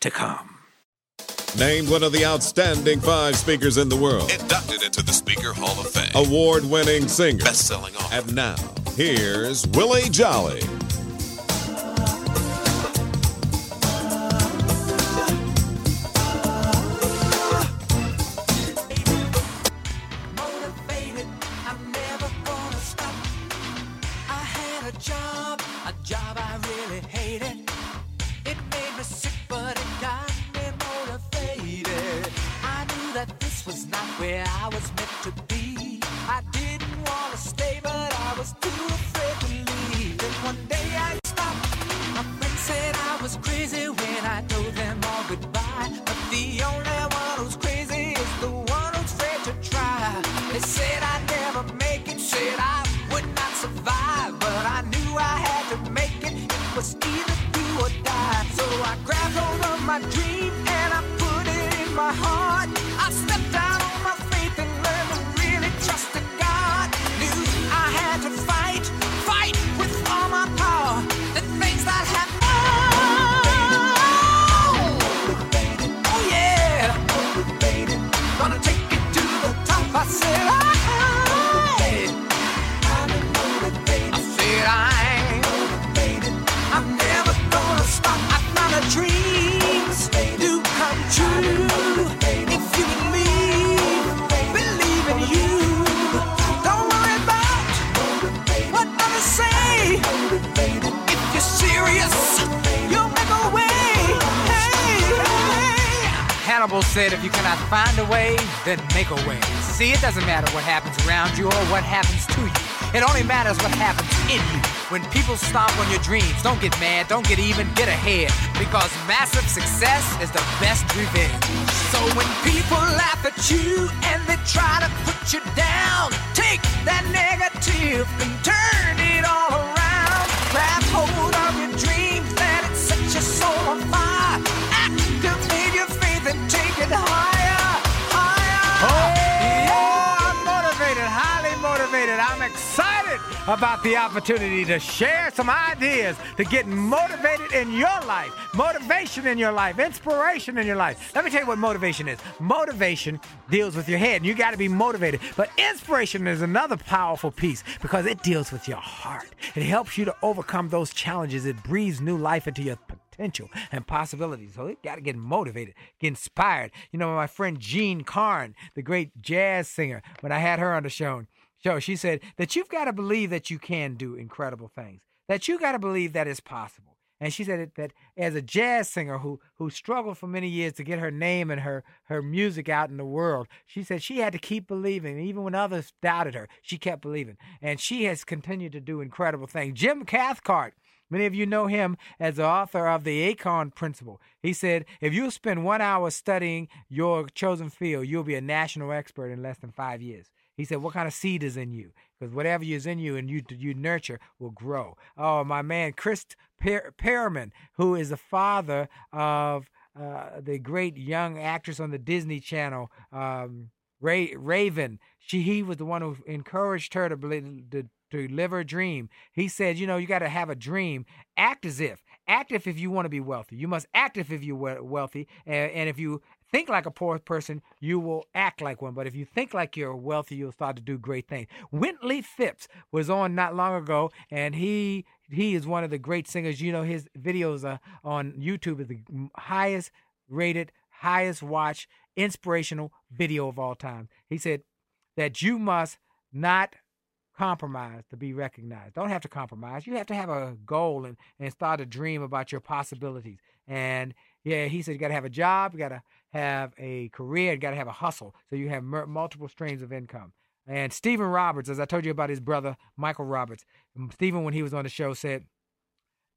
to come. Named one of the outstanding five speakers in the world. Inducted into the Speaker Hall of Fame. Award winning singer. Best selling author. And now, here's Willie Jolly. Was meant to be. I didn't wanna stay, but I was too afraid to leave. Then one day I stopped. My friends said I was crazy when I told them said, if you cannot find a way, then make a way. See, it doesn't matter what happens around you or what happens to you. It only matters what happens in you. When people stomp on your dreams, don't get mad, don't get even, get ahead. Because massive success is the best revenge. So when people laugh at you and they try to put you down, take that negative and turn it all around. Grab hold of your dreams, about the opportunity to share some ideas to get motivated in your life, motivation in your life, inspiration in your life. Let me tell you what motivation is. Motivation deals with your head, and you got to be motivated. But inspiration is another powerful piece because it deals with your heart. It helps you to overcome those challenges. It breathes new life into your potential and possibilities. So you got to get motivated, get inspired. You know, my friend Jean Carn, the great jazz singer, when I had her on the show, show she said that you've got to believe that you can do incredible things, that you got to believe that it's possible. And she said that as a jazz singer who who struggled for many years to get her name and her her music out in the world, she said she had to keep believing, even when others doubted her. She kept believing, and she has continued to do incredible things. Jim Cathcart, Many of you know him as the author of the Acorn Principle. He said, if you spend one hour studying your chosen field, you'll be a national expert in less than five years. He said, what kind of seed is in you? Because whatever is in you and you you nurture will grow. Oh, my man, Chris per- Pearman, who is the father of uh, the great young actress on the Disney Channel, um, Ray, Raven. She he was the one who encouraged her to to to live her dream. He said, you know, you got to have a dream. Act as if. Act if you want to be wealthy. You must act if if you're wealthy. And, and if you think like a poor person, you will act like one. But if you think like you're wealthy, you'll start to do great things. Wintley Phipps was on not long ago, and he he is one of the great singers. You know, his videos are on YouTube is the highest rated, highest watched, inspirational video of all time. He said that you must not compromise to be recognized. Don't have to compromise. You have to have a goal and, and start a dream about your possibilities. And yeah, he said you got to have a job, you got to have a career, you got to have a hustle. So you have multiple streams of income. And Stephen Roberts, as I told you about his brother, Michael Roberts, Stephen, when he was on the show, said,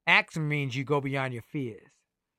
Action means you go beyond your fears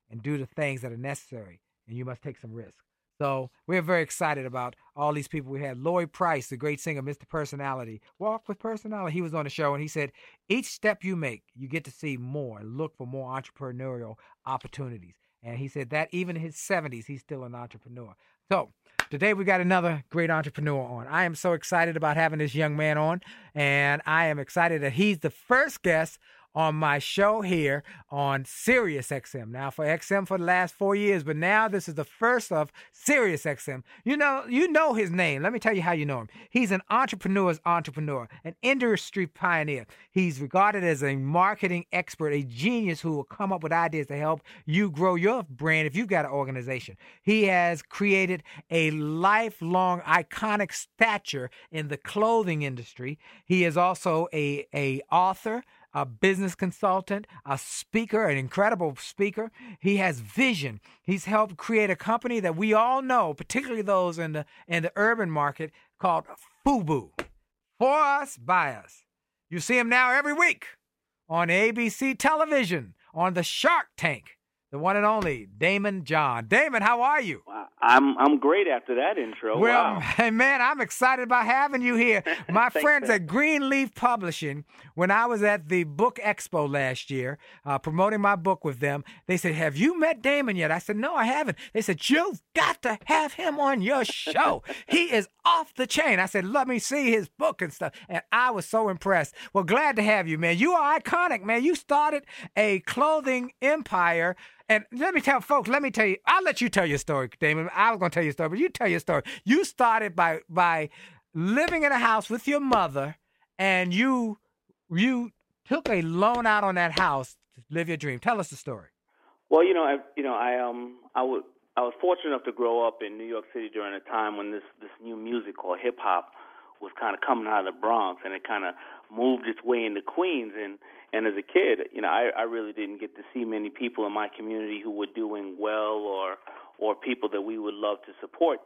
and do the things that are necessary, and you must take some risk." So we're very excited about all these people we had. Lloyd Price, the great singer, Mr. Personality, Walk with Personality. He was on the show and he said, each step you make, you get to see more look for more entrepreneurial opportunities. And he said that even in his 70s, he's still an entrepreneur. So today we got another great entrepreneur on. I am so excited about having this young man on, and I am excited that he's the first guest on my show here on Sirius XM. Now for XM for the last four years, but now this is the first of Sirius XM. You know, you know his name. Let me tell you how you know him. He's an entrepreneur's entrepreneur, an industry pioneer. He's regarded as a marketing expert, a genius who will come up with ideas to help you grow your brand if you've got an organization. He has created a lifelong iconic stature in the clothing industry. He is also a, a author, a business consultant, a speaker, an incredible speaker. He has vision. He's helped create a company that we all know, particularly those in the in the urban market, called FUBU. For us, by us. You see him now every week on ABC television on the Shark Tank. The one and only Daymond John. Daymond, how are you? I'm I'm great after that intro. Well, wow. man, I'm excited about having you here. My friends at Greenleaf Publishing, when I was at the Book Expo last year, uh, promoting my book with them, they said, Have you met Daymond yet? I said, No, I haven't. They said, You've got to have him on your show. he is off the chain. I said, Let me see his book and stuff. And I was so impressed. Well, glad to have you, man. You are iconic, man. You started a clothing empire. And let me tell folks, let me tell you, I'll let you tell your story, Daymond. I was gonna tell your story, but you tell your story. You started by by living in a house with your mother and you you took a loan out on that house to live your dream. Tell us the story. Well, you know, I you know, I um I was I was fortunate enough to grow up in New York City during a time when this this new music called hip hop was kind of coming out of the Bronx and it kind of moved its way into Queens and and as a kid, you know, I I really didn't get to see many people in my community who were doing well or or people that we would love to support.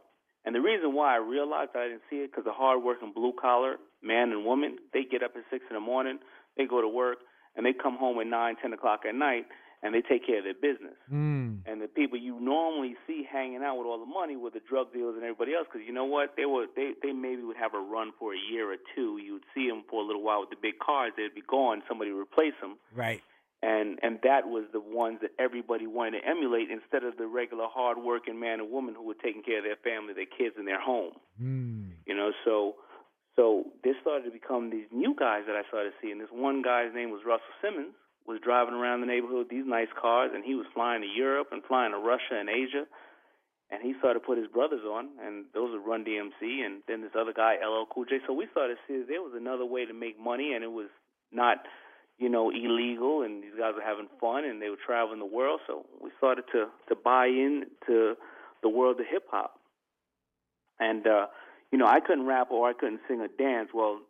And the reason why I realized I didn't see it because the hardworking blue collar man and woman, they get up at six in the morning, they go to work, and they come home at nine, ten o'clock at night, and they take care of their business. Mm. And the people you normally see hanging out with all the money were the drug dealers and everybody else, because you know what? They were they they maybe would have a run for a year or two. You would see them for a little while with the big cars. They'd be gone. Somebody would replace them Right. and and that was the ones that everybody wanted to emulate instead of the regular hard-working man and woman who were taking care of their family, their kids, and their home. Mm. You know, so so there started to become these new guys that I started seeing. This one guy's name was Russell Simmons, was driving around the neighborhood with these nice cars, and he was flying to Europe and flying to Russia and Asia. And he started to put his brothers on, and those are Run DMC, and then this other guy, LL Cool J. So we started to see there was another way to make money, and it was not you know, illegal, and these guys were having fun, and they were traveling the world. So we started to to buy into the world of hip hop. And uh, you know, I couldn't rap or I couldn't sing or dance. Well,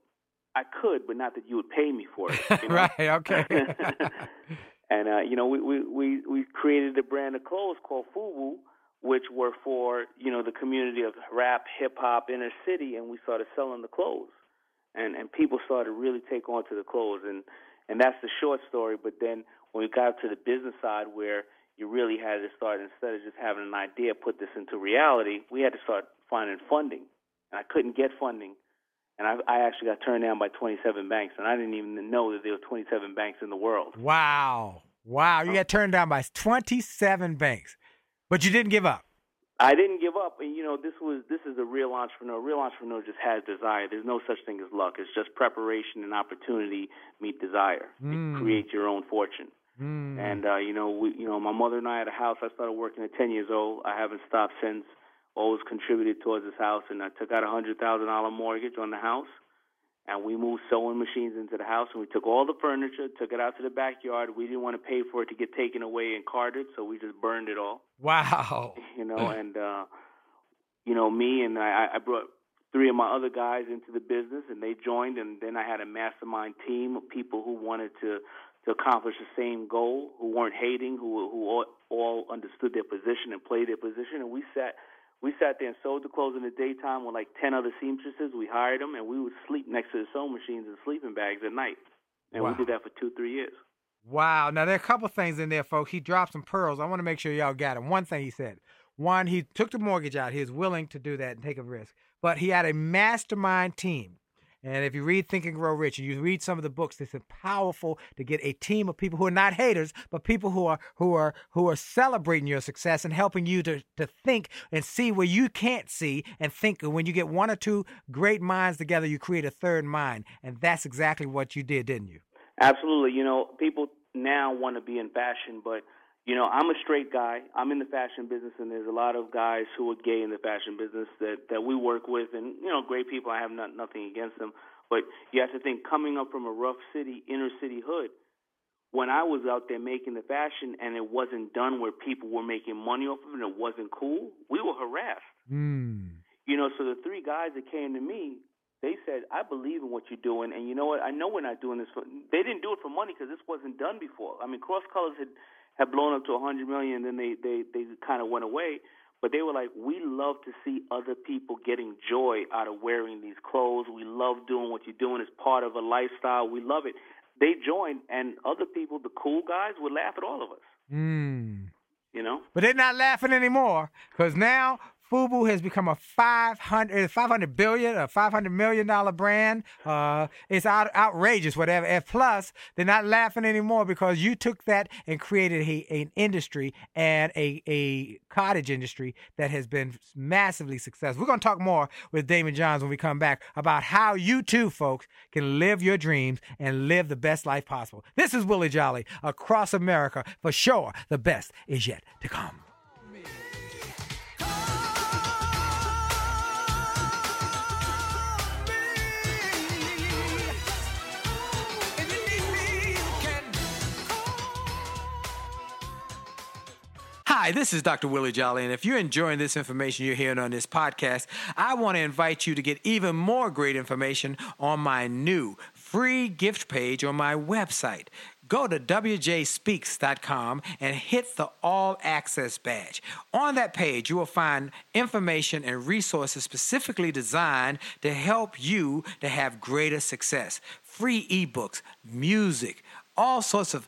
I could, but not that you would pay me for it. You know? right, okay. and uh, you know, we, we we we created a brand of clothes called FUBU, which were for you know the community of rap, hip hop, inner city, and we started selling the clothes, and and people started really take on to the clothes, and and that's the short story. But then when we got to the business side, where you really had to start instead of just having an idea, put this into reality, we had to start finding funding, and I couldn't get funding. And I, I actually got turned down by 27 banks, and I didn't even know that there were 27 banks in the world. wow. Wow. You got turned down by 27 banks. But you didn't give up. I didn't give up, and you know this was this is a real entrepreneur. A real entrepreneur just has desire. There's no such thing as luck. It's just preparation and opportunity meet desire. Mm. You create your own fortune. Mm. And uh, you know, we, you know, my mother and I had a house. I started working at 10 years old. I haven't stopped since. Always contributed towards this house, and I took out a hundred thousand dollar mortgage on the house. and we moved sewing machines into the house, and we took all the furniture, took it out to the backyard. We didn't want to pay for it to get taken away and carted, so we just burned it all. Wow. You know, and uh, you know, me and I, I brought three of my other guys into the business, and they joined, and then I had a mastermind team of people who wanted to to accomplish the same goal, who weren't hating, who who all, all understood their position and played their position, and we sat we sat there and sewed the clothes in the daytime with like ten other seamstresses. We hired them, and we would sleep next to the sewing machines and sleeping bags at night, and Wow. we did that for two three years. Wow. Now there are a couple things in there, folks. He dropped some pearls. I want to make sure y'all got them. One thing he said. One, he took the mortgage out. He was willing to do that and take a risk. But he had a mastermind team. And if you read Think and Grow Rich and you read some of the books, it's powerful to get a team of people who are not haters, but people who are who are who are celebrating your success and helping you to to think and see where you can't see and think. When you get one or two great minds together, you create a third mind. And that's exactly what you did, didn't you? Absolutely. You know, people now want to be in fashion, but you know, I'm a straight guy. I'm in the fashion business, and there's a lot of guys who are gay in the fashion business that that we work with, and you know, great people. I have not, nothing against them, but you have to think coming up from a rough city, inner city hood. When I was out there making the fashion, and it wasn't done where people were making money off of it, and it wasn't cool, we were harassed. Mm. You know, so the three guys that came to me, they said, "I believe in what you're doing, and you know what? I know we're not doing this for." They didn't do it for money because this wasn't done before. I mean, Cross Colors had had blown up to a hundred million, and then they they they kind of went away. But they were like, "We love to see other people getting joy out of wearing these clothes. We love doing what you're doing. It's part of a lifestyle. We love it." They joined, and other people, the cool guys, would laugh at all of us. Mm. You know. But they're not laughing anymore because now Fubu has become a 500, 500 billion, a 500 million dollar brand. Uh, it's out, outrageous, whatever. And plus, they're not laughing anymore because you took that and created a, an industry and a, a cottage industry that has been massively successful. We're going to talk more with Daymond Johns when we come back about how you too, folks, can live your dreams and live the best life possible. This is Willie Jolly across America. For sure, the best is yet to come. Hi, this is Dr. Willie Jolly, and if you're enjoying this information you're hearing on this podcast, I want to invite you to get even more great information on my new free gift page on my website. Go to wjspeaks.com and hit the all access badge. On that page, you will find information and resources specifically designed to help you to have greater success. Free ebooks, music, all sorts of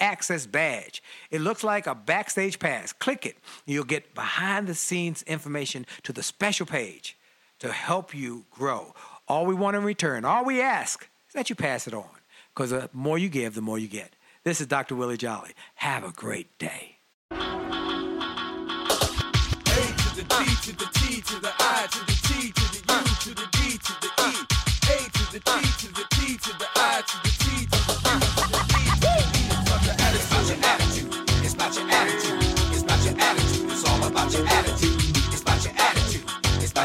access badge. It looks like a backstage pass. Click it. You'll get behind the scenes information to the special page to help you grow. All we want in return, all we ask is that you pass it on because the more you give, the more you get. This is Dr. Willie Jolly. Have a great day. I to the T to the E. A to the to the T to the I to the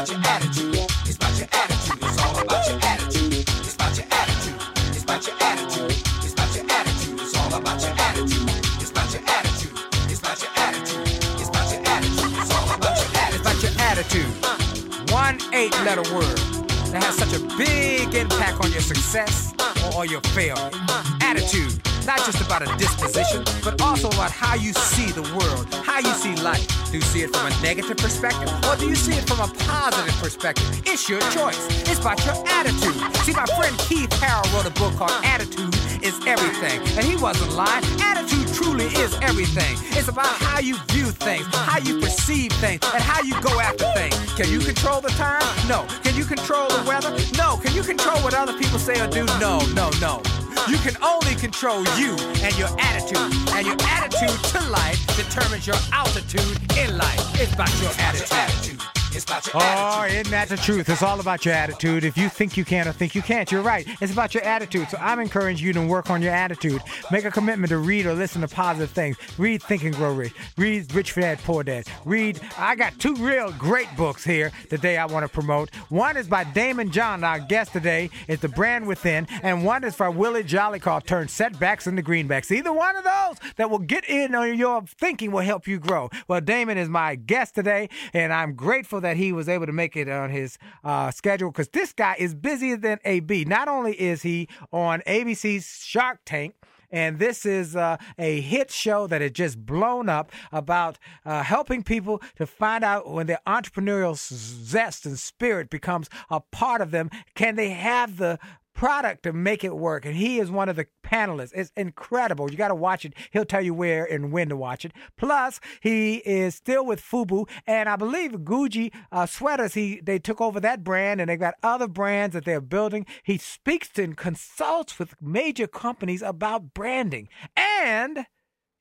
about your attitude. It's about your attitude. It's all about your attitude. It's about your attitude. It's about your attitude. It's about your attitude. It's all about your attitude. It's about your attitude. It's about your attitude. It's about your attitude. It's all about your attitude. It's about your attitude. One eight letter word that has such a big impact on your success or your failure. Attitude, not just about a disposition, but also about how you see the world, how you see life. Do you see it from a negative perspective or do you see it from a positive perspective? It's your choice. It's about your attitude. See, my friend Keith Harrell wrote a book called Attitude is Everything, and he wasn't lying. Attitude truly is everything. It's about how you view things, how you perceive things, and how you go after things. Can you control the time? No. Can you control the weather? No. Can you control what other people say or do? No, no, no. You can only control you and your attitude. And your attitude to life determines your altitude in life. It's about your attitude. It's about your Oh, attitude. isn't that the truth? It's all about your attitude. If you think you can or think you can't, you're right. It's about your attitude. So I'm encouraging you to work on your attitude. Make a commitment to read or listen to positive things. Read Think and Grow Rich. Read Rich Dad Poor Dad. Read. I got two real great books here today I want to promote. One is by Daymond John, our guest today. It's The Brand Within. And one is by Willie Jolly called Turn Setbacks into Greenbacks. Either one of those that will get in on your thinking will help you grow. Well, Daymond is my guest today, and I'm grateful that he was able to make it on his uh, schedule because this guy is busier than AB. Not only is he on ABC's Shark Tank, and this is uh, a hit show that has just blown up about uh, helping people to find out when their entrepreneurial zest and spirit becomes a part of them, can they have the product to make it work. And he is one of the panelists. It's incredible. You got to watch it. He'll tell you where and when to watch it. Plus, he is still with Fubu, and I believe Gucci uh, sweaters. He they took over that brand, and they got other brands that they're building. He speaks to and consults with major companies about branding, and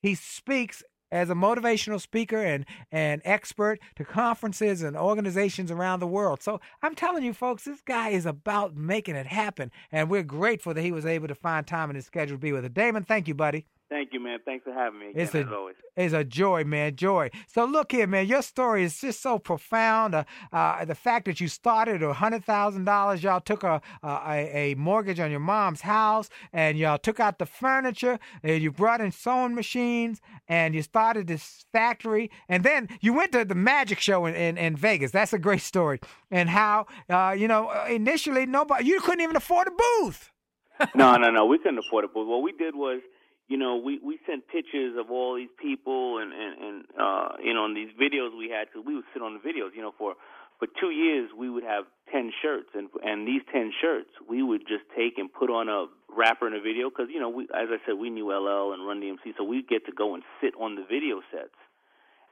he speaks as a motivational speaker and and expert to conferences and organizations around the world. So I'm telling you, folks, this guy is about making it happen, and we're grateful that he was able to find time in his schedule to be with us. Daymond, thank you, buddy. Thank you, man. Thanks for having me again, It's a, it's a joy, man, joy. So look here, man, your story is just so profound. Uh, uh, the fact that you started a hundred thousand dollars, y'all took a, a a mortgage on your mom's house, and y'all took out the furniture, and you brought in sewing machines, and you started this factory, and then you went to the magic show in, in, in Vegas. That's a great story, and how uh, you know uh, initially nobody you couldn't even afford a booth. no, no, no. We couldn't afford a booth. what we did was, you know, we we sent pictures of all these people and and and uh, you know, and these videos we had because we would sit on the videos. You know, for for two years we would have ten shirts, and and these ten shirts we would just take and put on a wrapper in a video because you know, we as I said, we knew LL and Run DMC, so we'd get to go and sit on the video sets.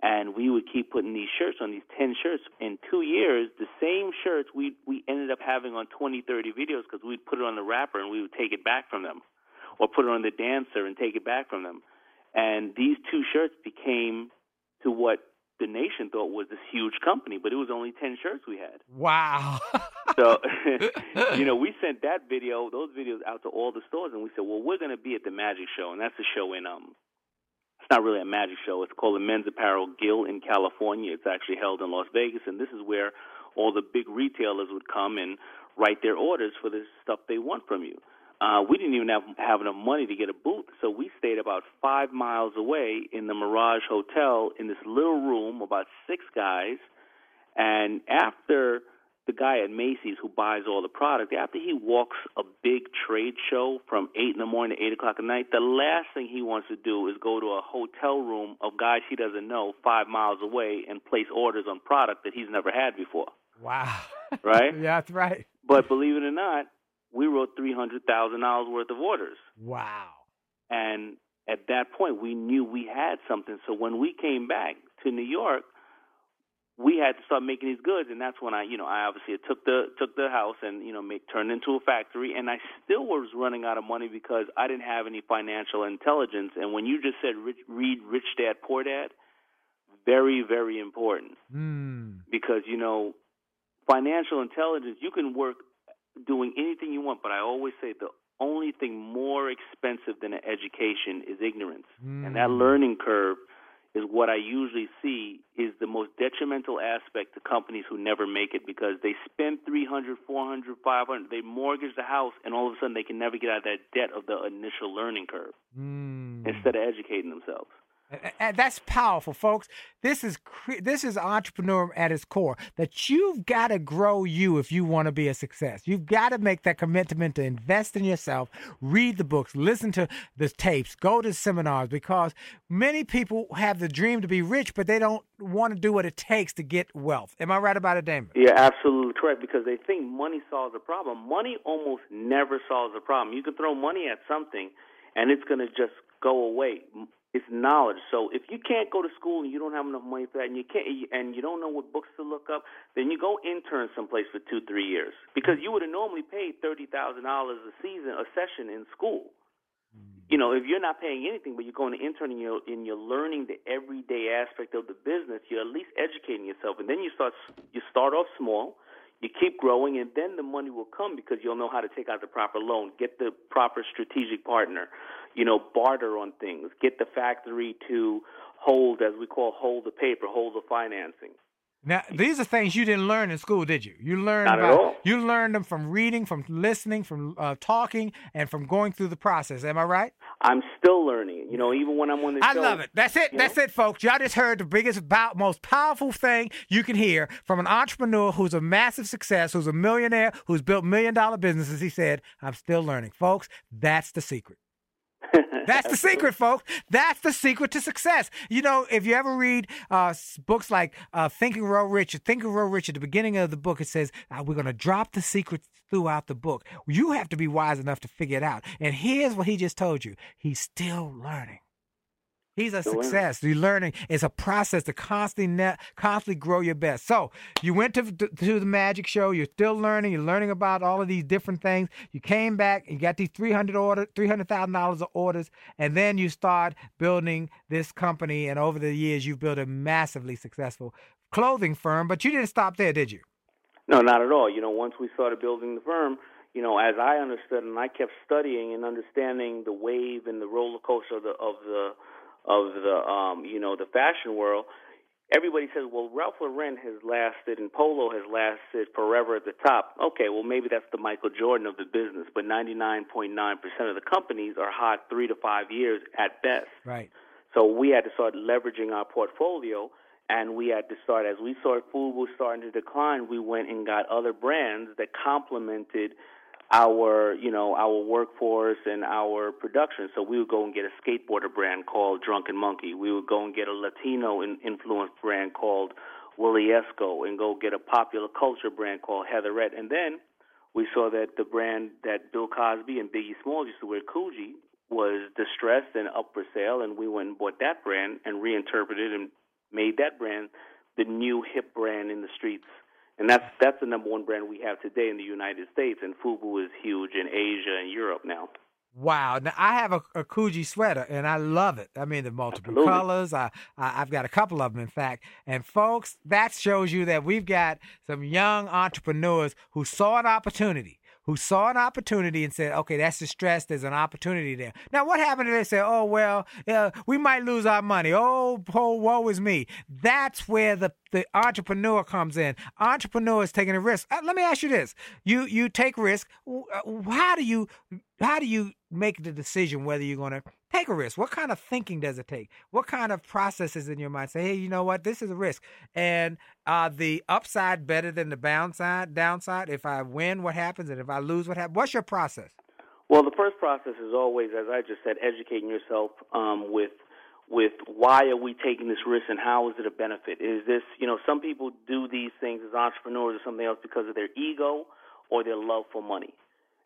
And we would keep putting these shirts on these ten shirts. In two years, the same shirts we we ended up having on twenty, thirty videos because we'd put it on the wrapper and we would take it back from them, or put it on the dancer and take it back from them. And these two shirts became to what the nation thought was this huge company, but it was only ten shirts we had. Wow. So, you know, we sent that video, those videos out to all the stores, and we said, well, we're going to be at the Magic Show, and that's a show in um. It's not really a magic show. It's called the Men's Apparel Guild in California. It's actually held in Las Vegas, and this is where all the big retailers would come and write their orders for the stuff they want from you. Uh, we didn't even have, have enough money to get a booth, so we stayed about five miles away in the Mirage Hotel in this little room, about six guys. And after the guy at Macy's who buys all the product, after he walks a big trade show from eight in the morning to eight o'clock at night, the last thing he wants to do is go to a hotel room of guys he doesn't know five miles away and place orders on product that he's never had before. wow. Right? yeah, that's right. But believe it or not, we wrote three hundred thousand dollars worth of orders. Wow. And at that point, we knew we had something. So when we came back to New York, we had to start making these goods, and that's when I, you know, I obviously took the took the house and you know make turned it into a factory, and I still was running out of money because I didn't have any financial intelligence. And when you just said rich, read Rich Dad Poor Dad, very very important Hmm. because you know financial intelligence you can work doing anything you want but i always say the only thing more expensive than an education is ignorance and that Mm. learning curve is what i usually see is the most detrimental aspect to companies who never make it because they spend 300 400 500 they mortgage the house and all of a sudden they can never get out of that debt of the initial learning curve Hmm. instead of educating themselves That's powerful, folks. This is this is entrepreneur at its core. That you've got to grow you if you want to be a success. You've got to make that commitment to invest in yourself, read the books, listen to the tapes, go to seminars. Because many people have the dream to be rich, but they don't want to do what it takes to get wealth. Am I right about it, Daymond? Yeah, absolutely correct. Because they think money solves a problem. Money almost never solves a problem. You can throw money at something, and it's going to just go away. It's knowledge. So if you can't go to school and you don't have enough money for that, and you can't, and you don't know what books to look up, then you go intern someplace for two, three years because you would have normally paid thirty thousand dollars a season, a session in school. Mm. you know, if you're not paying anything, but you're going to intern and you're, and you're learning the everyday aspect of the business, you're at least educating yourself. And then you start you start off small, you keep growing, and then the money will come because you'll know how to take out the proper loan, get the proper strategic partner, you know, barter on things, get the factory to hold, as we call, hold the paper, hold the financing. Now, these are things you didn't learn in school, did you? You learned Not at about all. you learned them from reading, from listening, from uh, talking, and from going through the process. Am I right? I'm still learning. You know, even when I'm on the I show. love it. That's it. That's know? it, folks. Y'all just heard the biggest, about, most powerful thing you can hear from an entrepreneur who's a massive success, who's a millionaire, who's built million dollar businesses. He said, "I'm still learning, folks. That's the secret." That's the secret, folks. That's the secret to success. You know, if you ever read uh, books like uh, Think and Grow Rich, Think and Grow Rich, at the beginning of the book, it says, uh, we're going to drop the secrets throughout the book. You have to be wise enough to figure it out. And here's what he just told you he's still learning. He's a success. You're learning. It's a process to constantly, ne- constantly grow your best. So you went to to the magic show. You're still learning. You're learning about all of these different things. You came back. You got these three hundred order, three hundred thousand dollars of orders, and then you start building this company. And over the years, you've built a massively successful clothing firm. But you didn't stop there, did you? No, not at all. You know, once we started building the firm, you know, as I understood and I kept studying and understanding the wave and the roller coaster of the of the of the um, you know, the fashion world, everybody says, Well, Ralph Lauren has lasted and Polo has lasted forever at the top. Okay, well maybe that's the Michael Jordan of the business, but ninety nine point nine percent of the companies are hot three to five years at best. Right. So we had to start leveraging our portfolio, and we had to start as we saw food was starting to decline. We went and got other brands that complemented our, you know, our workforce and our production. So we would go and get a skateboarder brand called Drunken Monkey. We would go and get a Latino in- influenced brand called Willie Esco, and go get a popular culture brand called Heatherette, and then we saw that the brand that Bill Cosby and Biggie Smalls used to wear, Coogi, was distressed and up for sale, and we went and bought that brand and reinterpreted and made that brand the new hip brand in the streets. And that's that's the number one brand we have today in the United States, and Fubu is huge in Asia and Europe now. Wow. Now I have a, a Coogi sweater and I love it. I mean the multiple Absolutely. colors. I, I I've got a couple of them in fact. And folks, that shows you that we've got some young entrepreneurs who saw an opportunity. Who saw an opportunity and said, "Okay, that's distress. There's an opportunity there." Now, what happened? if They say, "Oh well, uh, we might lose our money. Oh, oh, woe is me." That's where the the entrepreneur comes in. Entrepreneur is taking a risk. Uh, let me ask you this: you you take risk. Uh, How do you how do you make the decision whether you're going to take a risk? What kind of thinking does it take? What kind of processes in your mind say, "Hey, you know what? This is a risk," and uh, the upside better than the downside? Downside. If I win, what happens? And if I lose, what happens? What's your process? Well, the first process is always, as I just said, educating yourself um, with with why are we taking this risk and how is it a benefit? Is this, you know, some people do these things as entrepreneurs or something else because of their ego or their love for money,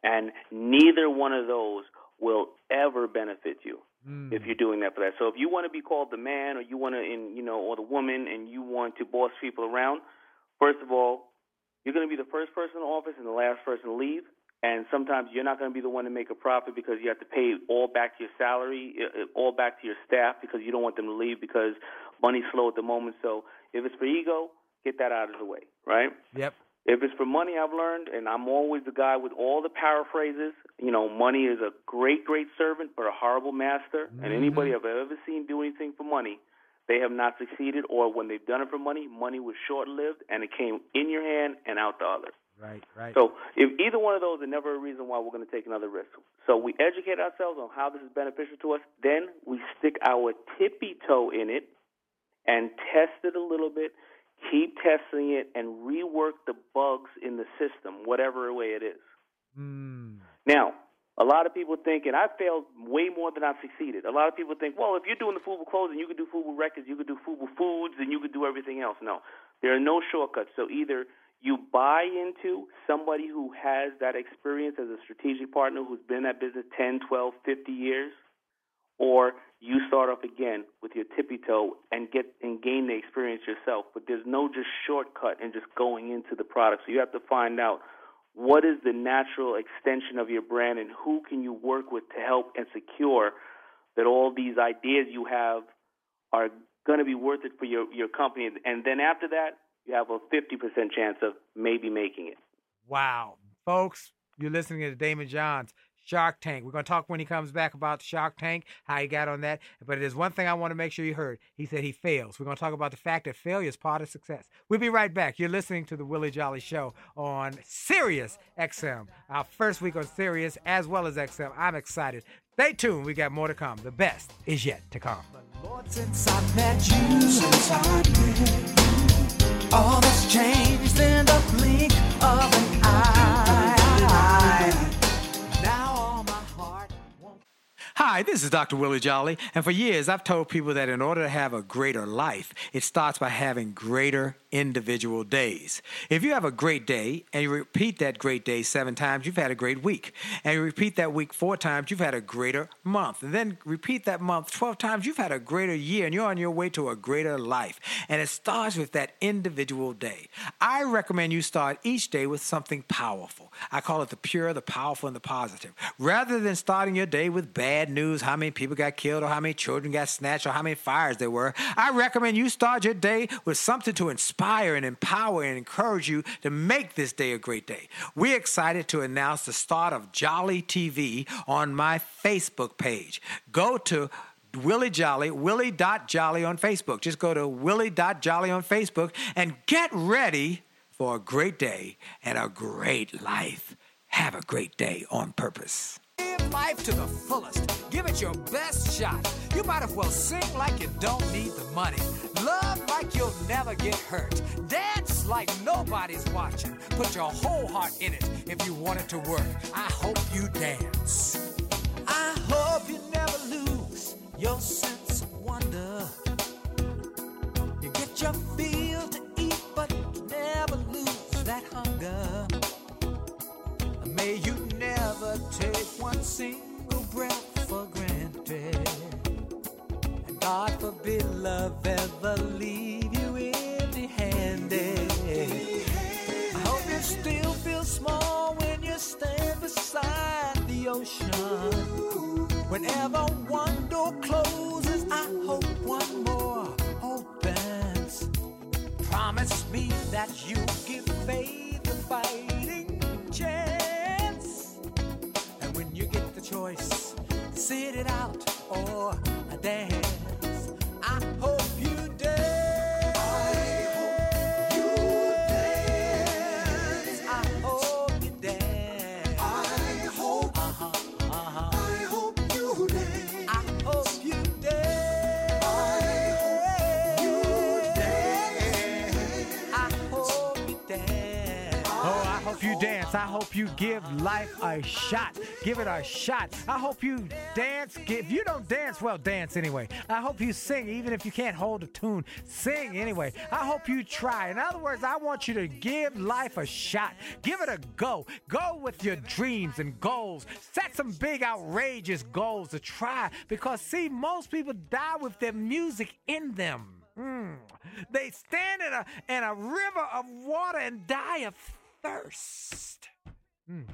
and neither one of those will ever benefit you hmm. if you're doing that for that. So if you want to be called the man or you want to, in you know, or the woman, and you want to boss people around, first of all, you're going to be the first person in office and the last person to leave. And sometimes you're not going to be the one to make a profit because you have to pay all back to your salary, all back to your staff because you don't want them to leave because money's slow at the moment. So if it's for ego, get that out of the way, right? Yep. If it's for money, I've learned, and I'm always the guy with all the paraphrases. You know, money is a great, great servant, but a horrible master. And mm-hmm. anybody I've ever seen do anything for money, they have not succeeded. Or when they've done it for money, money was short-lived, and it came in your hand and out the other. Right. Right. So if either one of those are never a reason why we're going to take another risk. So we educate ourselves on how this is beneficial to us. Then we stick our tippy toe in it and test it a little bit. Keep testing it and rework the bugs in the system, whatever way it is. Mm. Now, a lot of people think, and I've failed way more than I've succeeded. A lot of people think, well, if you're doing the Fubu clothing, you could do Fubu records, you could do Fubu foods, and you could do everything else. No, there are no shortcuts. So either you buy into somebody who has that experience as a strategic partner who's been in that business 10, 12, 50 years, or you start off again with your tippy toe and get and gain the experience yourself. But there's no just shortcut and just going into the product. So you have to find out what is the natural extension of your brand and who can you work with to help and secure that all these ideas you have are going to be worth it for your, your company. And then after that, you have a 50% chance of maybe making it. Wow. Folks, you're listening to Daymond Johns. Shark Tank. We're going to talk when he comes back about the Shark Tank, how he got on that. But there's one thing I want to make sure you heard. He said he fails. We're going to talk about the fact that failure is part of success. We'll be right back. You're listening to the Willie Jolly Show on Sirius XM, our first week on Sirius as well as XM. I'm excited. Stay tuned. We got more to come. The best is yet to come. Lord, since I met you, since I met you, all that's changed in the blink of an eye. Hi, this is Dr. Willie Jolly, and for years I've told people that in order to have a greater life, it starts by having greater individual days. If you have a great day and you repeat that great day seven times, you've had a great week. And you repeat that week four times, you've had a greater month. And then repeat that month 12 times, you've had a greater year and you're on your way to a greater life. And it starts with that individual day. I recommend you start each day with something powerful. I call it the pure, the powerful, and the positive. Rather than starting your day with bad news, how many people got killed, or how many children got snatched, or how many fires there were, I recommend you start your day with something to inspire and empower and encourage you to make this day a great day. We're excited to announce the start of Jolly TV on my Facebook page. Go to Willie Jolly, Willie.Jolly on Facebook. Just go to Willie.Jolly on Facebook and get ready for a great day and a great life. Have a great day on purpose. Life to the fullest. Give it your best shot. You might as well sing like you don't need the money. Love like you'll never get hurt. Dance like nobody's watching. Put your whole heart in it if you want it to work. I hope you dance. I hope you never lose your sense of wonder. You get your fill to eat, but never lose that hunger. May you never take one single breath for granted. And God forbid love ever leave you empty handed. I hope you still feel small when you stand beside the ocean. Whenever one door closes, I hope one more opens. Promise me that you'll give faith a fighting chance. Choice, sit it out or dance. I hope I hope you give life a shot. Give it a shot. I hope you dance. If you don't dance, well, dance anyway. I hope you sing, even if you can't hold a tune. Sing anyway. I hope you try. In other words, I want you to give life a shot. Give it a go. Go with your dreams and goals. Set some big, outrageous goals to try because, see, most people die with their music in them. Mm. They stand in a, in a river of water and die of thirst. Mm.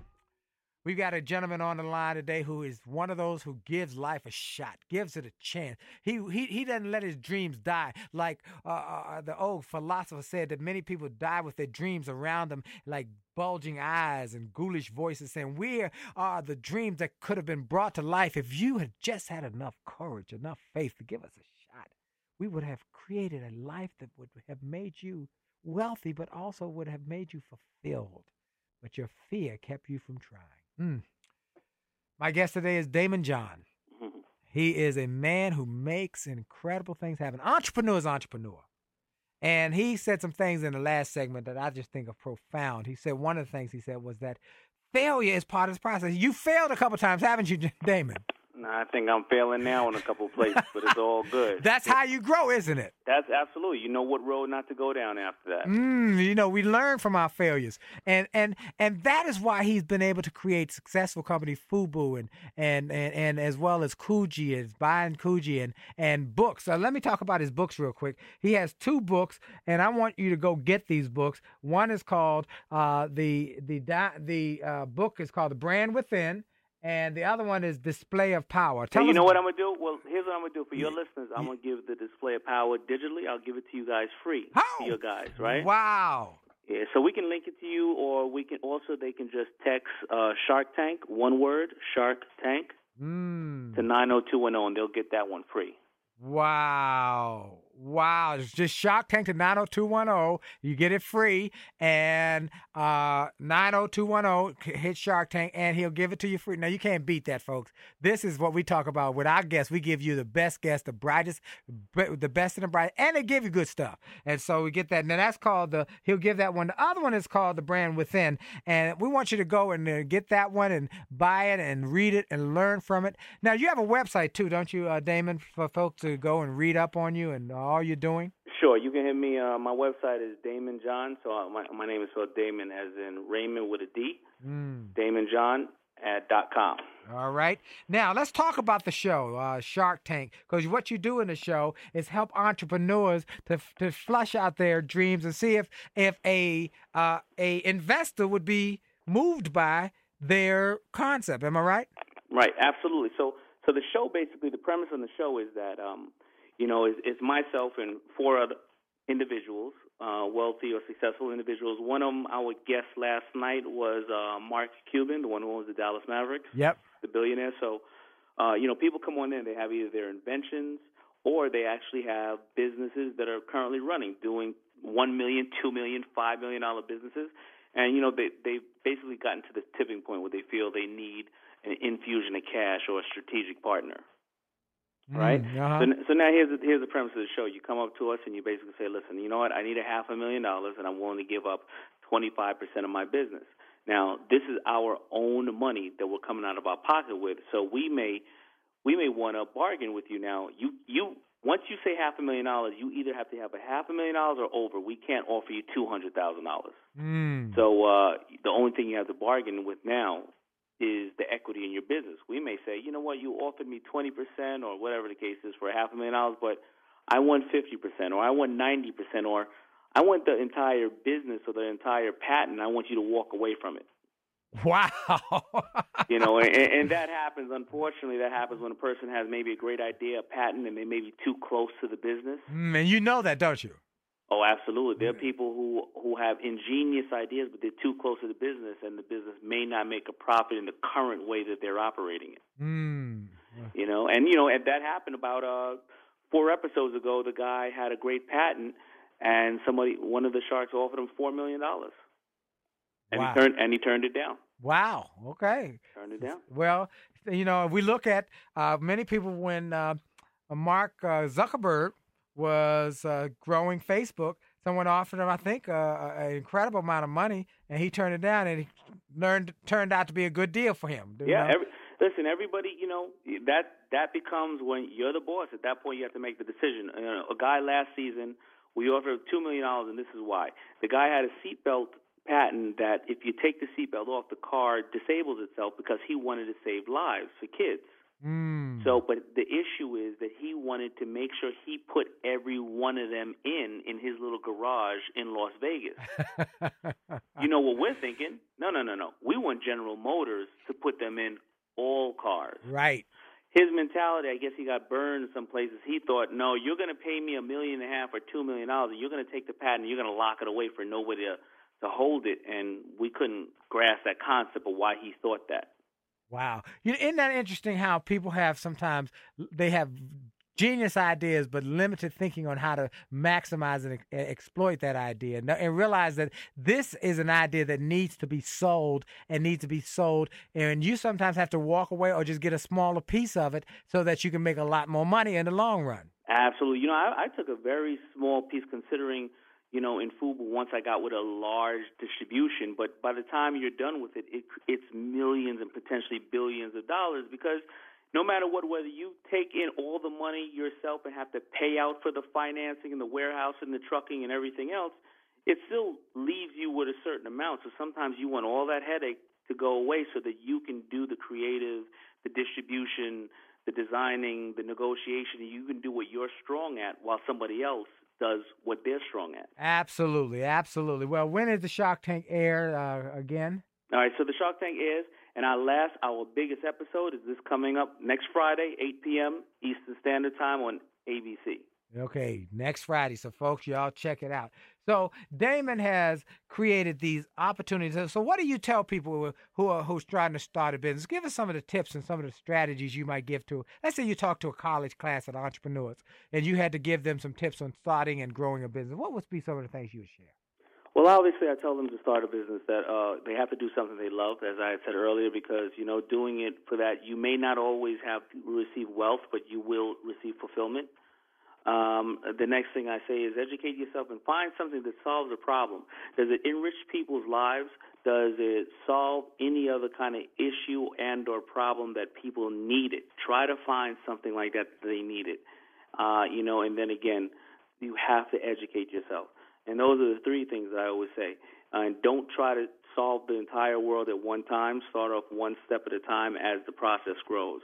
We've got a gentleman on the line today who is one of those who gives life a shot, gives it a chance. He he, he doesn't let his dreams die. Like uh, uh, the old philosopher said that many people die with their dreams around them, like bulging eyes and ghoulish voices saying, Where are the dreams that could have been brought to life if you had just had enough courage, enough faith to give us a shot? We would have created a life that would have made you wealthy, but also would have made you fulfilled. But your fear kept you from trying. Mm. My guest today is Daymond John. He is a man who makes incredible things happen. Entrepreneur is entrepreneur. And he said some things in the last segment that I just think are profound. He said one of the things he said was that failure is part of this process. You failed a couple times, haven't you, Daymond? Nah, I think I'm failing now in a couple places, but it's all good. That's how you grow, isn't it? That's absolutely. You know what road not to go down after that. Mm, you know, we learn from our failures, and and and that is why he's been able to create successful company Fubu and and and, and as well as Coogi and buying Coogi and and books. So let me talk about his books real quick. He has two books, and I want you to go get these books. One is called uh, the the the uh, book is called The Brand Within. And the other one is Display of Power. Tell Hey, you know what I'm gonna do? Well, here's what I'm gonna do for your listeners. I'm gonna give the display of power digitally. I'll give it to you guys free. How? To your guys, right? Wow. Yeah. So we can link it to you, or we can also they can just text uh, Shark Tank, one word, Shark Tank, Mm. to 90210, and they'll get that one free. Wow. Wow. It's just Shark Tank to 90210. You get it free. And uh 90210 hit Shark Tank and he'll give it to you free. Now you can't beat that, folks. This is what we talk about with our guests. We give you the best guests, the brightest, the best and the brightest, and they give you good stuff. And so we get that. Now that's called the he'll give that one. The other one is called the brand within. And we want you to go and uh, get that one and buy it and read it and learn from it. Now you have a website too, don't you, uh, Daymond, for folks to go and read up on you and all you're doing? Sure, you can hit me. Uh, my website is Daymond John. So uh, my my name is spelled Daymond as in Raymond with a D. Daymond John at dot com. All right. Now let's talk about the show, uh, Shark Tank, because what you do in the show is help entrepreneurs to to flush out their dreams and see if if a uh, a investor would be moved by their concept. Am I right? Right, absolutely. So, so the show basically, the premise on the show is that, um, you know, is, is myself and four other individuals, uh, wealthy or successful individuals. One of them, our guest last night was uh, Mark Cuban, the one who owns the Dallas Mavericks, Yep. the billionaire. So, uh, you know, people come on in, they have either their inventions or they actually have businesses that are currently running, doing one million, two million, five million dollar businesses, and you know they they've basically gotten to the tipping point where they feel they need an infusion of cash or a strategic partner. Right. Mm, uh-huh. So, so now here's the, here's the premise of the show. You come up to us and you basically say, "Listen, you know what? I need a half a million dollars, and I'm willing to give up 25 percent of my business." Now, this is our own money that we're coming out of our pocket with, so we may we may want to bargain with you. Now, you you once you say half a million dollars, you either have to have a half a million dollars or over. We can't offer you two hundred thousand dollars. Mm. So uh, the only thing you have to bargain with now is the equity in your business. We may say, you know what, you offered me 20% or whatever the case is for half a million dollars, but I want 50% or I want 90% or I want the entire business or the entire patent. I want you to walk away from it. Wow. You know, and, and that happens. Unfortunately, that happens when a person has maybe a great idea, a patent, and they may be too close to the business. Mm, and you know that, don't you? Oh, absolutely. There are people who who have ingenious ideas, but they're too close to the business, and the business may not make a profit in the current way that they're operating it. Mm. You know, and you know, and that happened about uh four episodes ago. The guy had a great patent, and somebody, one of the sharks, offered him four million dollars, and Wow. he turned and he turned it down. Wow. Okay. Turned it down. Well, you know, if we look at uh, many people when uh, Mark uh, Zuckerberg was uh, growing Facebook, someone offered him, I think, uh, an incredible amount of money, and he turned it down, and he learned turned out to be a good deal for him. you Yeah. know? Every, listen, everybody, you know that that becomes when you're the boss. At that point, you have to make the decision. You know, a guy last season, we offered two million dollars, and this is why. The guy had a seatbelt patent that if you take the seatbelt off, the car disables itself because he wanted to save lives for kids. Mm. So, but the issue is that he wanted to make sure he put every one of them in in his little garage in Las Vegas. you know what we're thinking? No, no, no, no. We want General Motors to put them in all cars. right. His mentality, I guess he got burned some places. He thought, no, you're going to pay me a million and a half or two million dollars, and you're going to take the patent, and you're going to lock it away for nobody to, to hold it. And we couldn't grasp that concept of why he thought that. Wow. Isn't that interesting how people have sometimes they have genius ideas but limited thinking on how to maximize and ex- exploit that idea and realize that this is an idea that needs to be sold and needs to be sold and you sometimes have to walk away or just get a smaller piece of it so that you can make a lot more money in the long run. Absolutely. You know, I, I took a very small piece considering, you know, in Fubu once I got with a large distribution, but by the time you're done with it, it it's millions and potentially billions of dollars because no matter what, whether you take in all the money yourself and have to pay out for the financing and the warehouse and the trucking and everything else, it still leaves you with a certain amount. So sometimes you want all that headache to go away so that you can do the creative, the distribution, the designing, the negotiation. You can do what you're strong at while somebody else does what they're strong at. Absolutely, absolutely. Well, when is the Shark Tank air uh, again? All right, so the Shark Tank is, and our last, our biggest episode is this coming up next Friday, 8 p.m. Eastern Standard Time on ABC. Okay, next Friday. So, folks, y'all check it out. So, Daymond has created these opportunities. So, what do you tell people who are, who are who's trying to start a business? Give us some of the tips and some of the strategies you might give to. Let's say you talk to a college class of entrepreneurs, and you had to give them some tips on starting and growing a business. What would be some of the things you would share? Well, obviously, I tell them to start a business that uh, they have to do something they love, as I had said earlier, because you know, doing it for that, you may not always have receive wealth, but you will receive fulfillment. Um, the next thing I say is educate yourself and find something that solves a problem. Does it enrich people's lives? Does it solve any other kind of issue and or problem that people need it? Try to find something like that that they need it. Uh, you know, and then again, you have to educate yourself. And those are the three things that I always say. Uh, and don't try to solve the entire world at one time. Start off one step at a time as the process grows.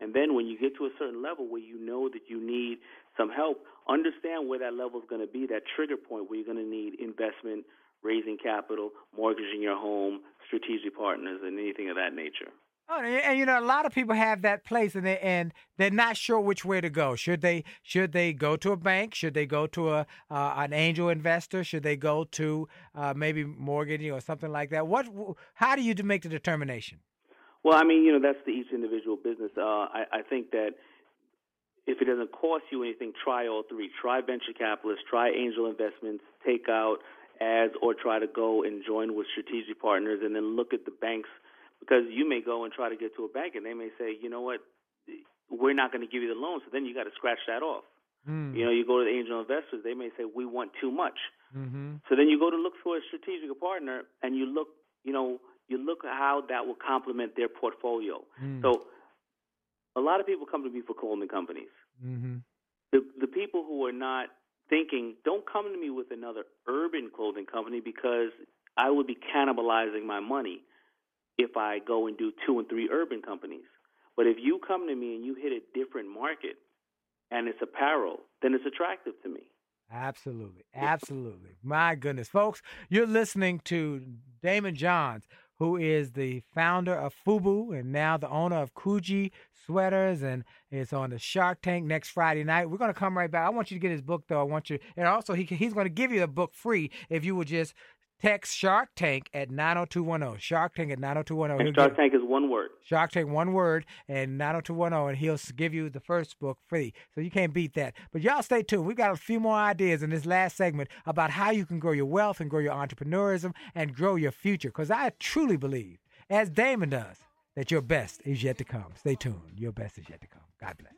And then when you get to a certain level where you know that you need some help, understand where that level is going to be, that trigger point where you're going to need investment, raising capital, mortgaging your home, strategic partners, and anything of that nature. Oh, and, you know, a lot of people have that place, and they and they're not sure which way to go. Should they should they go to a bank? Should they go to a uh, an angel investor? Should they go to uh, maybe mortgaging or something like that? What? How do you make the determination? Well, I mean, you know, that's the each individual business. Uh, I, I think that if it doesn't cost you anything, try all three. Try venture capitalists, try angel investments, take out ads, or try to go and join with strategic partners, and then look at the banks because you may go and try to get to a bank, and they may say, you know what, we're not going to give you the loan, so then you got to scratch that off. Mm. You know, you go to the angel investors, they may say, we want too much. Mm-hmm. So then you go to look for a strategic partner, and you look, you know, you look at how that will complement their portfolio. Mm. So a lot of people come to me for clothing companies. Mm-hmm. The the people who are not thinking, don't come to me with another urban clothing company because I would be cannibalizing my money if I go and do two and three urban companies. But if you come to me and you hit a different market and it's apparel, then it's attractive to me. Absolutely. Absolutely. My goodness. Folks, you're listening to Daymond Johns, who is the founder of FUBU and now the owner of Coogi Sweaters, and it's on the Shark Tank next Friday night. We're going to come right back. I want you to get his book, though. I want you, and also he, he's going to give you the book free if you would just text Shark Tank at 90210. Shark Tank at 90210. And Shark Tank is one word. Shark Tank, one word, and 90210, and he'll give you the first book free. So you can't beat that. But y'all stay tuned. We've got a few more ideas in this last segment about how you can grow your wealth and grow your entrepreneurism and grow your future. Because I truly believe, as Daymond does, that your best is yet to come. Stay tuned. Your best is yet to come. God bless.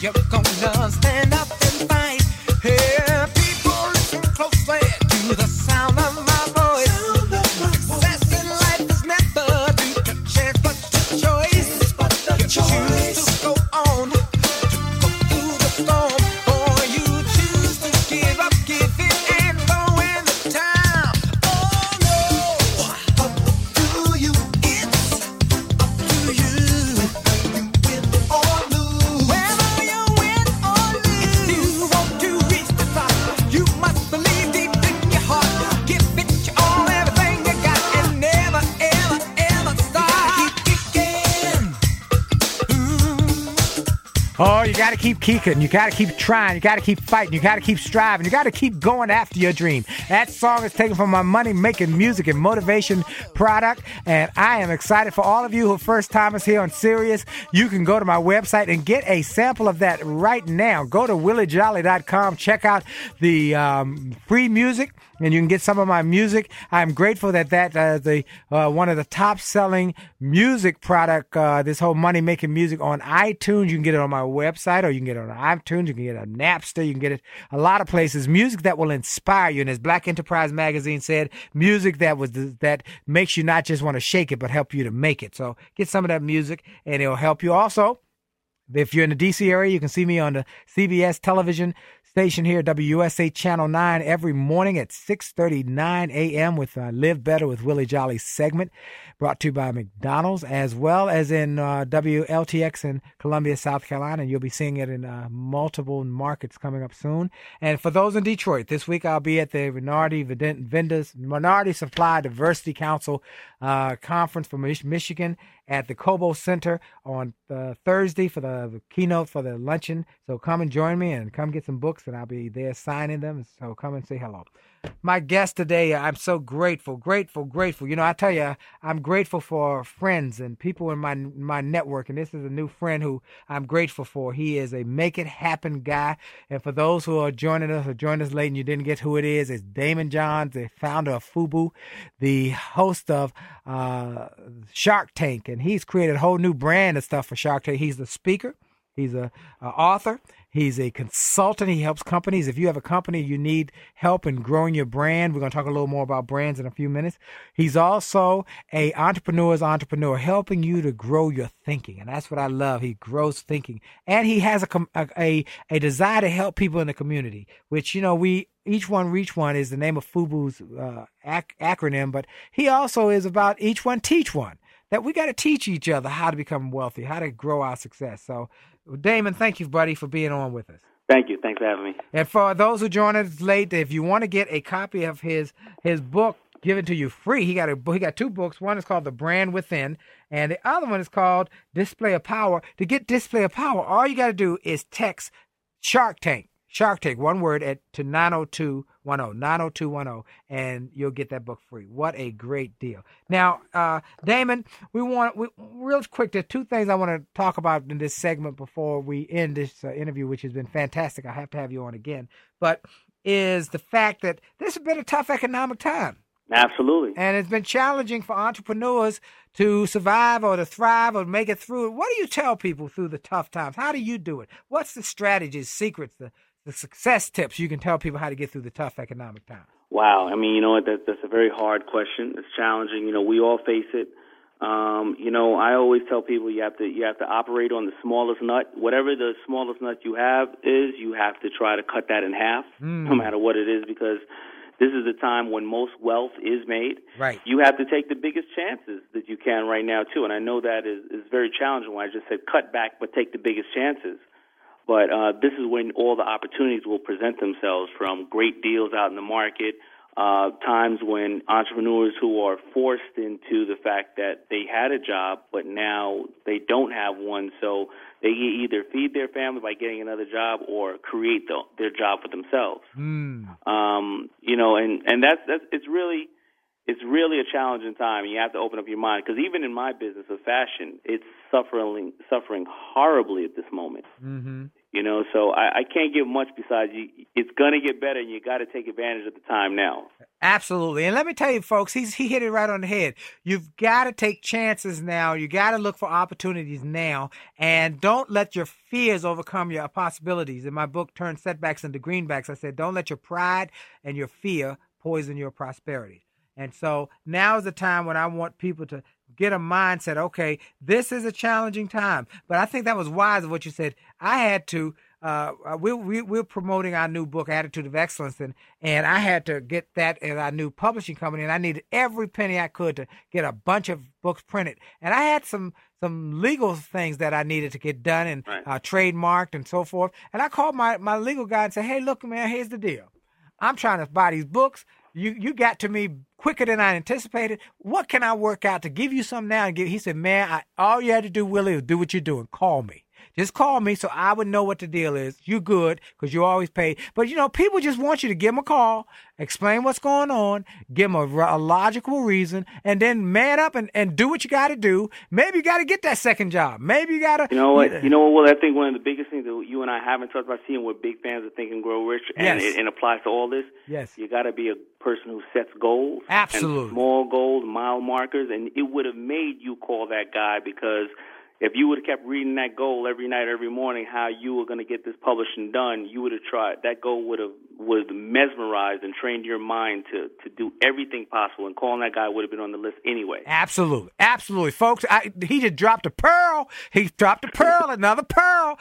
Your keep kicking. You got to keep trying. You got to keep fighting. You got to keep striving. You got to keep going after your dream. That song is taken from my money making music and motivation product. And I am excited for all of you who first timers here on Sirius. You can go to my website and get a sample of that right now. Go to williejolley.com. Check out the um, free music and you can get some of my music. I'm grateful that that uh, the uh, one of the top selling music product. Uh, this whole money making music on iTunes. You can get it on my website, or you can get it on iTunes. You can get it on Napster. You can get it a lot of places. Music that will inspire you. And as Black Enterprise Magazine said, music that was that makes you not just want to shake it, but help you to make it. So get some of that music, and it'll help you also. If you're in the DC area, you can see me on the CBS television station here, WUSA Channel 9, every morning at 6.39 a.m. with uh, Live Better with Willie Jolley segment brought to you by McDonald's, as well as in uh, WLTX in Columbia, South Carolina. And you'll be seeing it in uh, multiple markets coming up soon. And for those in Detroit, this week I'll be at the Minority Vendors, Minority Supply Diversity Council uh, conference for Mich- Michigan at the Cobo Center on uh, Thursday for the keynote for the luncheon. So come and join me and come get some books, and I'll be there signing them. So come and say hello. My guest today, I'm so grateful, grateful, grateful. You know, I tell you, I'm grateful for friends and people in my my network, and this is a new friend who I'm grateful for. He is a make it happen guy, and for those who are joining us or joined us late and you didn't get who it is, it's Daymond Johns, the founder of Fubu, the host of uh, Shark Tank, and he's created a whole new brand of stuff for Shark Tank. He's the speaker. He's a, a author. He's a consultant. He helps companies. If you have a company, you need help in growing your brand. We're going to talk a little more about brands in a few minutes. He's also a entrepreneur's entrepreneur, helping you to grow your thinking, and that's what I love. He grows thinking, and he has a a a, desire to help people in the community. Which you know we each one reach one is the name of Fubu's uh, ac- acronym, but he also is about each one teach one. That we got to teach each other how to become wealthy, how to grow our success. So, Daymond, thank you, buddy, for being on with us. Thank you. Thanks for having me. And for those who joined us late, if you want to get a copy of his his book given to you free, he got a he got two books. One is called The brand Within, and the other one is called Display of Power. To get Display of Power, all you got to do is text Shark Tank, Shark Tank, one word at to 90210, 90210, and you'll get that book free. What a great deal. Now, uh, Daymond, we want, we, real quick, there are two things I want to talk about in this segment before we end this uh, interview, which has been fantastic. I have to have you on again. But is the fact that this has been a tough economic time. Absolutely. And it's been challenging for entrepreneurs to survive or to thrive or make it through. What do you tell people through the tough times? How do you do it? What's the strategies, secrets, the, the success tips you can tell people how to get through the tough economic times? Wow. I mean, you know what? That, that's a very hard question. It's challenging. You know, we all face it. Um, you know, I always tell people you have to you have to operate on the smallest nut. Whatever the smallest nut you have is, you have to try to cut that in half, no matter what it is, because this is the time when most wealth is made. Right. You have to take the biggest chances that you can right now too, and I know that is is very challenging. When I just said cut back, but take the biggest chances. But uh, this is when all the opportunities will present themselves from great deals out in the market, uh, times when entrepreneurs who are forced into the fact that they had a job, but now they don't have one, so they either feed their family by getting another job or create the, their job for themselves. Um, you know, and and that's that's it's really it's really a challenging time. You have to open up your mind because even in my business of fashion, it's suffering suffering horribly at this moment. Mm-hmm. You know, so I, I can't give much besides you. It's gonna get better, and you got to take advantage of the time now. Absolutely. And let me tell you, folks, he's he hit it right on the head. You've got to take chances now. You got to look for opportunities now, and don't let your fears overcome your possibilities. In my book, Turn Setbacks into Greenbacks, I said, don't let your pride and your fear poison your prosperity. And so now is the time when I want people to get a mindset. Okay, this is a challenging time, but I think that was wise of what you said. I had to. Uh, we, we, we're promoting our new book, Attitude of Excellence, and, and I had to get that in our new publishing company, and I needed every penny I could to get a bunch of books printed. And I had some some legal things that I needed to get done and Right. uh, trademarked and so forth. And I called my, my legal guy and said, "Hey, look, man, here's the deal. I'm trying to buy these books. You you got to me quicker than I anticipated. What can I work out to give you some now?" And give, he said, "Man, I, all you had to do, Willie, is do what you're doing. Call me." Just call me so I would know what the deal is. You good because you always pay. But you know, people just want you to give them a call, explain what's going on, give them a logical reason, and then man up and, and do what you got to do. Maybe you got to get that second job. Maybe you got to. You know what? You know what? Well, I think one of the biggest things that you and I haven't talked about seeing we're big fans of Think and Grow Rich, and Yes. it, it applies to all this. Yes. You got to be a person who sets goals. Absolutely. And small goals, mile markers, and it would have made you call that guy because if you would have kept reading that goal every night, every morning, how you were going to get this publishing done, you would have tried. That goal would have have mesmerized and trained your mind to to do everything possible. And calling that guy would have been on the list anyway. Absolutely, absolutely, folks. I, he just dropped a pearl. He dropped a pearl, another pearl.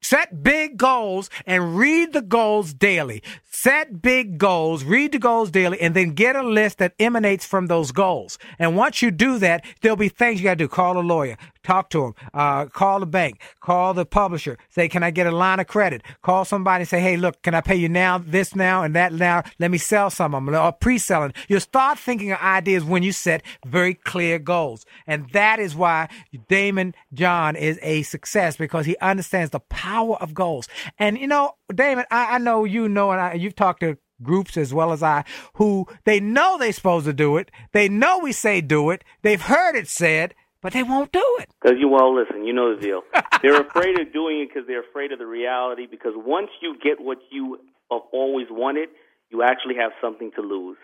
Set big goals and read the goals daily. Set big goals, read the goals daily, and then get a list that emanates from those goals. And once you do that, there'll be things you got to do. Call a lawyer, talk to him, uh, call the bank, call the publisher, say, "Can I get a line of credit?" Call somebody and say, "Hey, look, can I pay you now, this now, and that now? Let me sell some of them, or pre-selling." You'll start thinking of ideas when you set very clear goals, and that is why Daymond John is a success because he understands the power of goals. And you know, Daymond, I, I know you know, and I, you've talked to groups as well as I who they know they're supposed to do it. They know we say do it. They've heard it said, but they won't do it. Because you well, listen, you know the deal. They're afraid of doing it because they're afraid of the reality. Because once you get what you have always wanted, you actually have something to lose.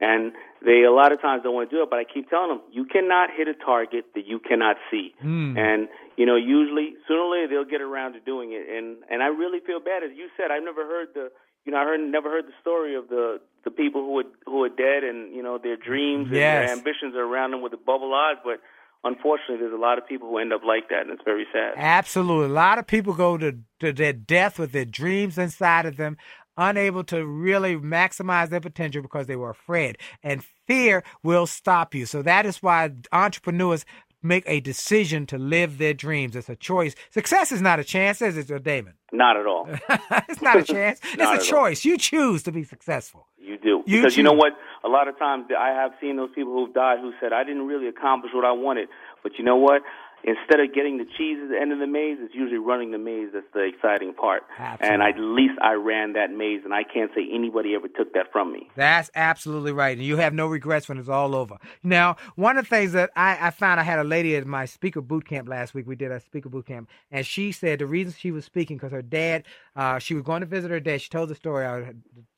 And they a lot of times don't want to do it, but I keep telling them you cannot hit a target that you cannot see. Hmm. And you know, usually sooner or later they'll get around to doing it. And and I really feel bad, as you said. I've never heard the you know I heard never heard the story of the the people who are who are dead and you know their dreams and their ambitions are around them with the bubble odds, but unfortunately, there's a lot of people who end up like that, and it's very sad. Absolutely. A lot of people go to, to their death with their dreams inside of them, unable to really maximize their potential because they were afraid. And fear will stop you. So that is why entrepreneurs make a decision to live their dreams. It's a choice. Success is not a chance, is it, Daymond? Not at all. it's not a chance. Not it's a all. choice. You choose to be successful. You do. You because you know what? A lot of times I have seen those people who've died who said, I didn't really accomplish what I wanted. But you know what? Instead of getting the cheese at the end of the maze, it's usually running the maze that's the exciting part. And at least I ran that maze, and I can't say anybody ever took that from me. That's absolutely right. And you have no regrets when it's all over. Now, one of the things that I, I found, I had a lady at my speaker boot camp last week. We did a speaker boot camp. And she said the reason she was speaking, because her dad, uh, she was going to visit her dad. She told the story. Uh,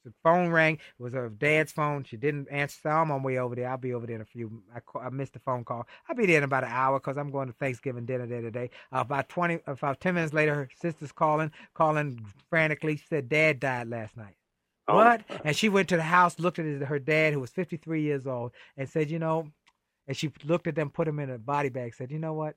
the phone rang. It was her dad's phone. She didn't answer. So I'm on my way over there. I'll be over there in a few. I, I missed the phone call. I'll be there in about an hour because I'm going to Thanksgiving dinner there today. Uh, about 20, about 10 minutes later, her sister's calling, calling frantically. She said, Dad died last night. Oh. What? And she went to the house, looked at her dad, who was 53 years old, and said, you know, and she looked at them, put him in a body bag, said, you know what?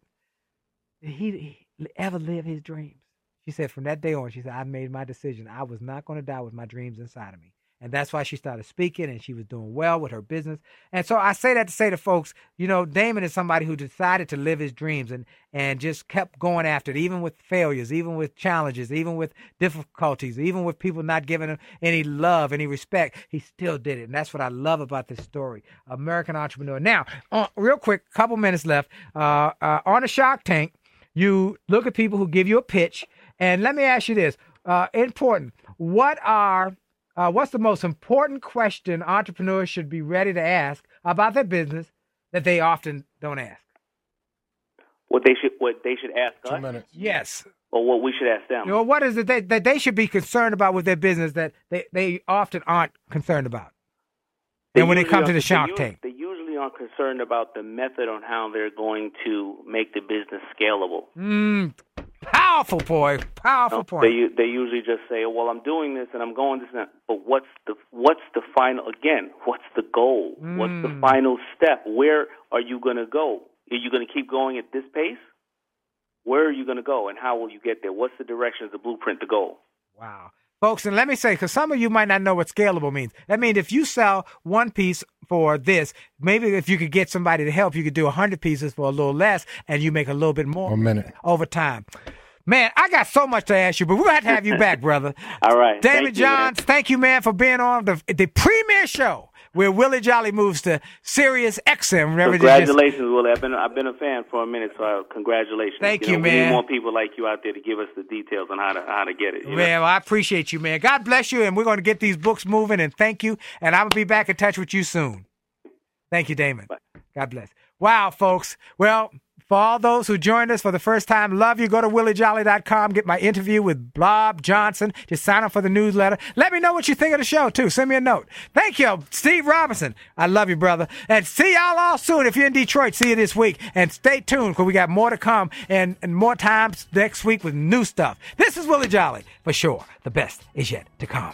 Did he, he ever live his dreams? She said, from that day on, she said, I made my decision. I was not going to die with my dreams inside of me. And that's why she started speaking and she was doing well with her business. And so I say that to say to folks, you know, Daymond is somebody who decided to live his dreams and, and just kept going after it, even with failures, even with challenges, even with difficulties, even with people not giving him any love, any respect. He still did it. And that's what I love about this story. American entrepreneur. Now, uh, real quick, couple minutes left. Uh, uh, on a Shark Tank, you look at people who give you a pitch. And let me ask you this uh, important. What are uh, what's the most important question entrepreneurs should be ready to ask about their business that they often don't ask? What they should what they should ask Two us, minutes. Yes. or what we should ask them. You know, what is it that, that they should be concerned about with their business that they, they often aren't concerned about? They and when it comes to are- the they Shark us- Tank. They usually aren't concerned about the method on how they're going to make the business scalable. Mm, powerful boy. Powerful No, point. They they usually just say, "Well, I'm doing this and I'm going this and that." But what's the what's the final again? What's the goal? What's the Mm. final step? Where are you going to go? Are you going to keep going at this pace? Where are you going to go, and how will you get there? What's the direction, the blueprint, the goal? Wow. Folks, and let me say, because some of you might not know what scalable means. That means if you sell one piece for this, maybe if you could get somebody to help, you could do 100 pieces for a little less and you make a little bit more One minute. over time. Man, I got so much to ask you, but we're going to have to have you back, brother. All right. David Thank you. Johns, thank you, man, for being on the, the premier show where Willie Jolley moves to Sirius XM. Remember, they just- Congratulations, Willie. I've been I've been a fan for a minute, so uh, congratulations. Thank you, We man. need more people like you out there to give us the details on how to how to get it. you know? Man, well, I appreciate you, man. God bless you, and we're going to get these books moving. And thank you, and I'm gonna be back in touch with you soon. Thank you, Daymond. God bless. Wow, folks. Well, for all those who joined us for the first time, love you. Go to williejolley.com, get my interview with Bob Johnson. Just sign up for the newsletter. Let me know what you think of the show, too. Send me a note. Thank you, Steve Robinson. I love you, brother. And see y'all all soon. If you're in Detroit, see you this week. And stay tuned because we got more to come and, and more times next week with new stuff. This is Willie Jolley, for sure. The best is yet to come.